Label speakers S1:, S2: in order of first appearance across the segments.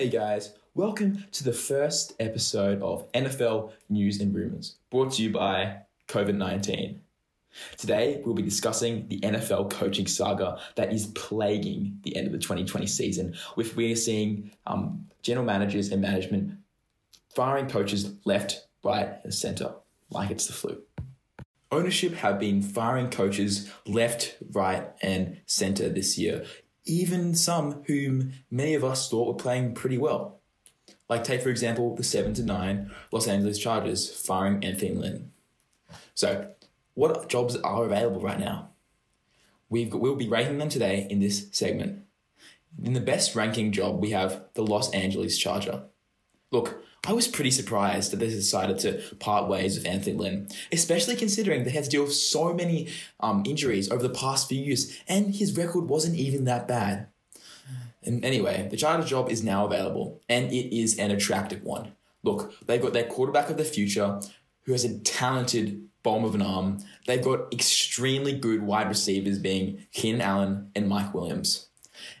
S1: Hey guys, welcome to the first episode of NFL News and Rumors, brought to you by COVID 19. Today, we'll be discussing the NFL coaching saga that is plaguing the end of the 2020 season, with we're seeing um, general managers and management firing coaches left, right, and center, like it's the flu. Ownership have been firing coaches left, right, and center this year, even some whom many of us thought were playing pretty well. Like, take for example the 7 to 9 Los Angeles Chargers firing Anthony Lynn. So, what jobs are available right now? Got, we'll be rating them today in this segment. In the best ranking job, we have the Los Angeles Charger. Look, I was pretty surprised that they decided to part ways with Anthony Lynn, especially considering they had to deal with so many um, injuries over the past few years, and his record wasn't even that bad. And anyway, the Charger job is now available, and it is an attractive one. Look, they've got their quarterback of the future, who has a talented bomb of an arm. They've got extremely good wide receivers, being Keenan Allen and Mike Williams.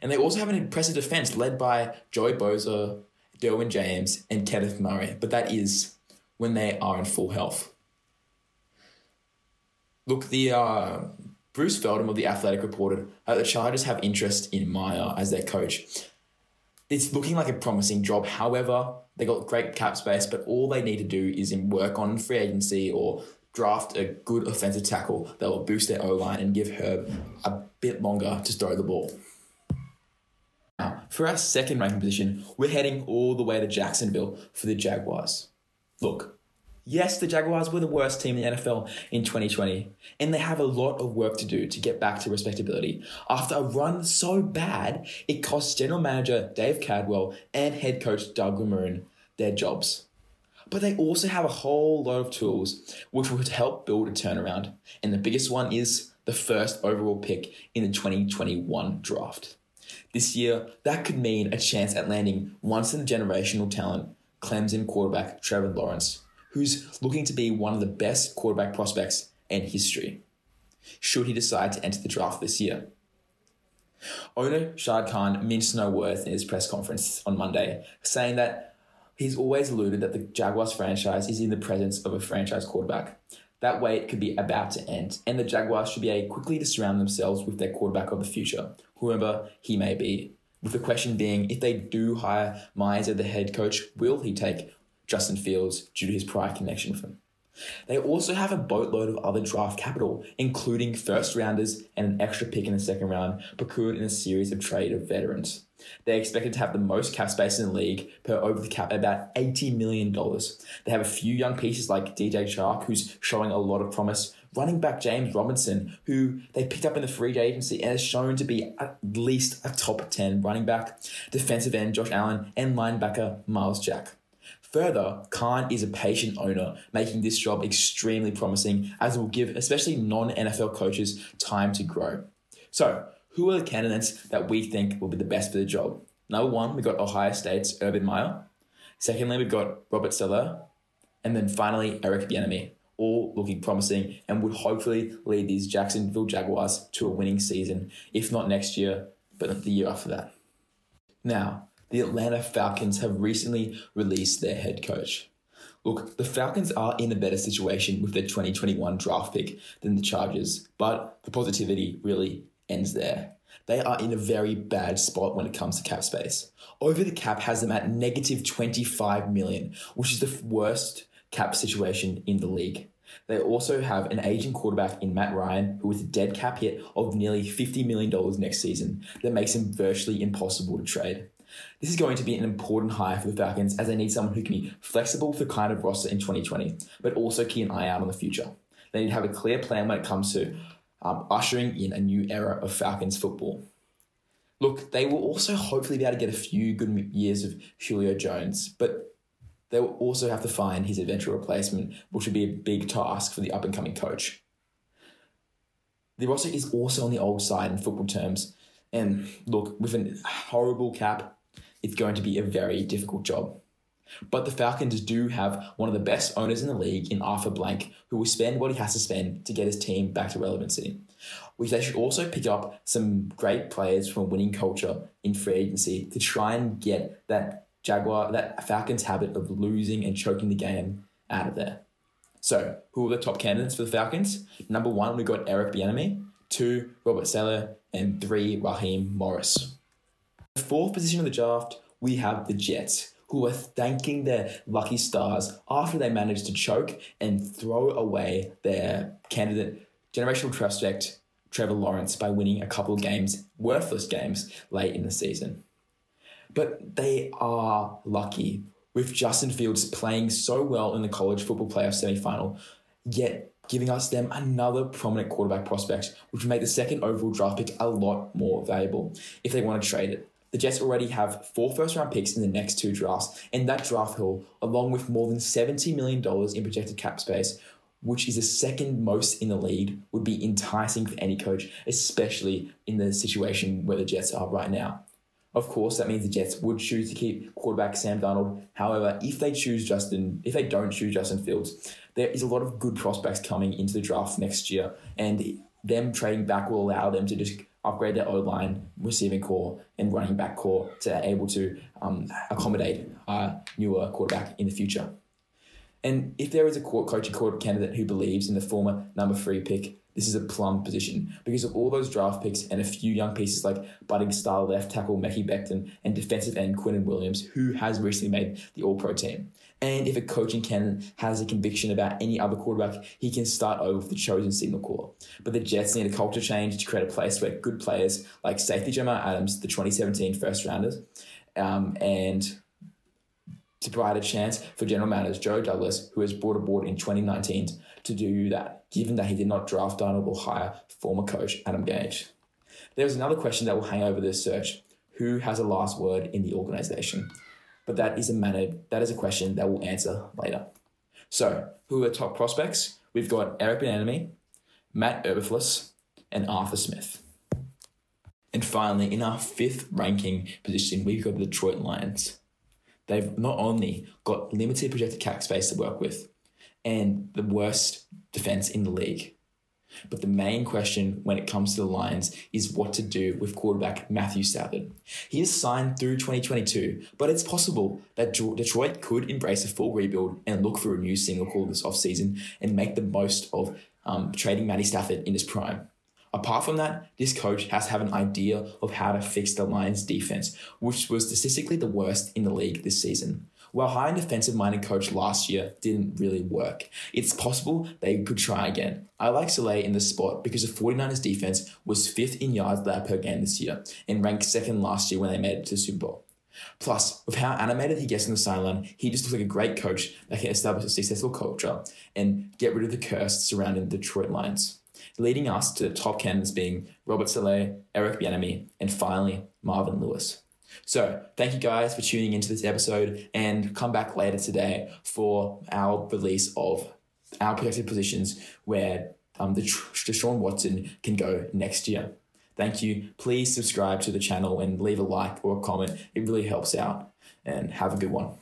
S1: And they also have an impressive defense led by Joey Bosa, Derwin James, and Kenneth Murray, but that is when they are in full health. Look, the uh, Bruce Feldman of the Athletic reported that the Chargers have interest in Meyer as their coach. It's looking like a promising job. However, they got great cap space, but all they need to do is work on free agency or draft a good offensive tackle that will boost their O line and give Herb a bit longer to throw the ball. For our second ranking position, we're heading all the way to Jacksonville for the Jaguars. Look, yes, the Jaguars were the worst team in the NFL in 2020, and they have a lot of work to do to get back to respectability. After a run so bad, it cost general manager Dave Caldwell and head coach Doug Marrone their jobs. But they also have a whole lot of tools which would help build a turnaround, and the biggest one is the first overall pick in the 2021 draft. This year, that could mean a chance at landing once in a generational talent, Clemson quarterback Trevor Lawrence, who's looking to be one of the best quarterback prospects in history, should he decide to enter the draft this year. Owner Shad Khan minced no words in his press conference on Monday, saying that he's always alluded that the Jaguars franchise is in the presence of a franchise quarterback. That wait could be about to end, and the Jaguars should be able quickly to surround themselves with their quarterback of the future, whoever he may be. With the question being, if they do hire Myers as the head coach, will he take Justin Fields due to his prior connection with him? They also have a boatload of other draft capital, including first rounders and an extra pick in the second round, procured in a series of trade of veterans. They're expected to have the most cap space in the league per over the cap, about $80 million. They have a few young pieces like DJ Chark, who's showing a lot of promise, running back James Robinson, who they picked up in the free agency and has shown to be at least a top 10 running back, defensive end Josh Allen, and linebacker Myles Jack. Further, Khan is a patient owner, making this job extremely promising as it will give especially non NFL coaches time to grow. So, who are the candidates that we think will be the best for the job? Number one, we've got Ohio State's Urban Meyer. Secondly, we've got Robert Saleh. And then finally, Eric Bieniemy, all looking promising and would hopefully lead these Jacksonville Jaguars to a winning season, if not next year, but the year after that. Now, the Atlanta Falcons have recently released their head coach. Look, the Falcons are in a better situation with their 2021 draft pick than the Chargers, but the positivity really ends there. They are in a very bad spot when it comes to cap space. Over the cap has them at negative 25 million, which is the worst cap situation in the league. They also have an aging quarterback in Matt Ryan, who with a dead cap hit of nearly $50 million next season, that makes him virtually impossible to trade. This is going to be an important hire for the Falcons as they need someone who can be flexible for the kind of roster in 2020, but also keep an eye out on the future. They need to have a clear plan when it comes to um, ushering in a new era of Falcons football. Look, they will also hopefully be able to get a few good years of Julio Jones, but they will also have to find his eventual replacement, which would be a big task for the up and coming coach. The roster is also on the old side in football terms, and look, with a horrible cap, it's going to be a very difficult job. But the Falcons do have one of the best owners in the league in Arthur Blank, who will spend what he has to spend to get his team back to relevancy. Which they should also pick up some great players from a winning culture in free agency to try and get that Jaguar, that Falcons habit of losing and choking the game out of there. So, who are the top candidates for the Falcons? Number one, we got Eric Bieniemy. Two, Robert Saleh. And three, Raheem Morris. The fourth position of the draft, we have the Jets, who are thanking their lucky stars after they managed to choke and throw away their candidate, generational prospect Trevor Lawrence, by winning a couple of games, worthless games, late in the season. But they are lucky with Justin Fields playing so well in the college football playoff semifinal, yet giving us them another prominent quarterback prospect, which would make the second overall draft pick a lot more valuable if they want to trade it. The Jets already have four first round picks in the next two drafts, and that draft haul, along with more than $70 million in projected cap space, which is the second most in the league, would be enticing for any coach, especially in the situation where the Jets are right now. Of course, that means the Jets would choose to keep quarterback Sam Darnold. However, if they choose Justin, if they don't choose Justin Fields, there is a lot of good prospects coming into the draft next year, and them trading back will allow them to just upgrade their O line, receiving corps, and running back corps to able to um, accommodate a newer quarterback in the future. And if there is a court coaching court candidate who believes in the former number three pick, this is a plum position because of all those draft picks and a few young pieces like budding star left tackle Mekhi Becton and defensive end Quinnen Williams, who has recently made the All Pro team. And if a coaching candidate has a conviction about any other quarterback, he can start over with the chosen signal caller. But the Jets need a culture change to create a place where good players like safety Jamal Adams, the 2017 first rounders, um, and to provide a chance for general manager Joe Douglas, who was brought aboard in 2019 to do that, given that he did not draft Darnold or hire former coach Adam Gase. There's another question that will hang over this search. Who has a last word in the organization? But that is a matter, that is a question that we'll answer later. So, who are top prospects? We've got Eric Bieniemy, Matt Eberflus, and Arthur Smith. And finally, in our fifth ranking position, we've got the Detroit Lions they've not only got limited projected cap space to work with and the worst defense in the league, but the main question when it comes to the Lions is what to do with quarterback Matthew Stafford. He is signed through 2022, but it's possible that Detroit could embrace a full rebuild and look for a new single call this offseason and make the most of um, trading Matty Stafford in his prime. Apart from that, this coach has to have an idea of how to fix the Lions' defense, which was statistically the worst in the league this season. While hiring a defensive minded coach last year didn't really work, it's possible they could try again. I like Saleh in this spot because the 49ers defense was fifth in yards allowed per game this year and ranked second last year when they made it to Super Bowl. Plus, with how animated he gets in the sideline, he just looks like a great coach that can establish a successful culture and get rid of the curse surrounding the Detroit Lions leading us to the top candidates being Robert Saleh, Eric Bieniemy, and finally Marvin Lewis. So, thank you guys for tuning into this episode and come back later today for our release of our projected positions where um, the Deshaun Watson can go next year. Thank you. Please subscribe to the channel and leave a like or a comment. It really helps out. And have a good one.